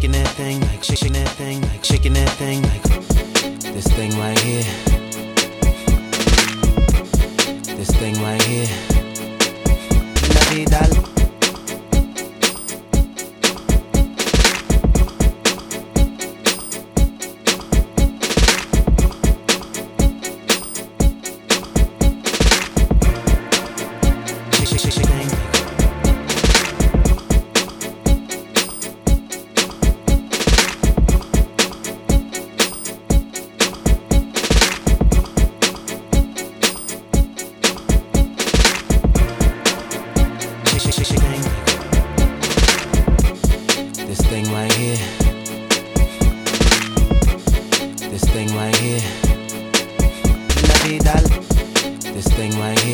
shaking that thing, like shaking that thing, like shaking that thing, like this thing right here. This thing right here.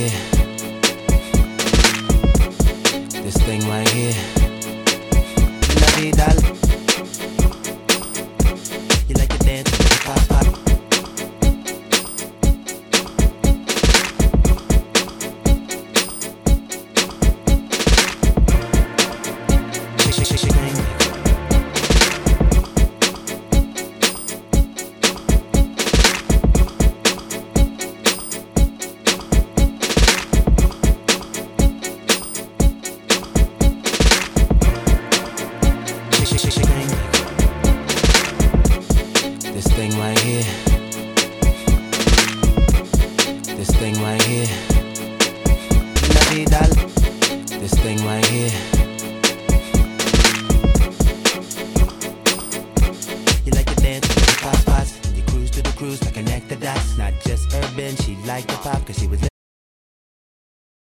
Here. This thing right here. Shake, This thing right here. This thing right here. This thing right here. You like to dance to the pop spots. You cruise to the cruise like connect the dots. Not just urban, she liked the pop cause she was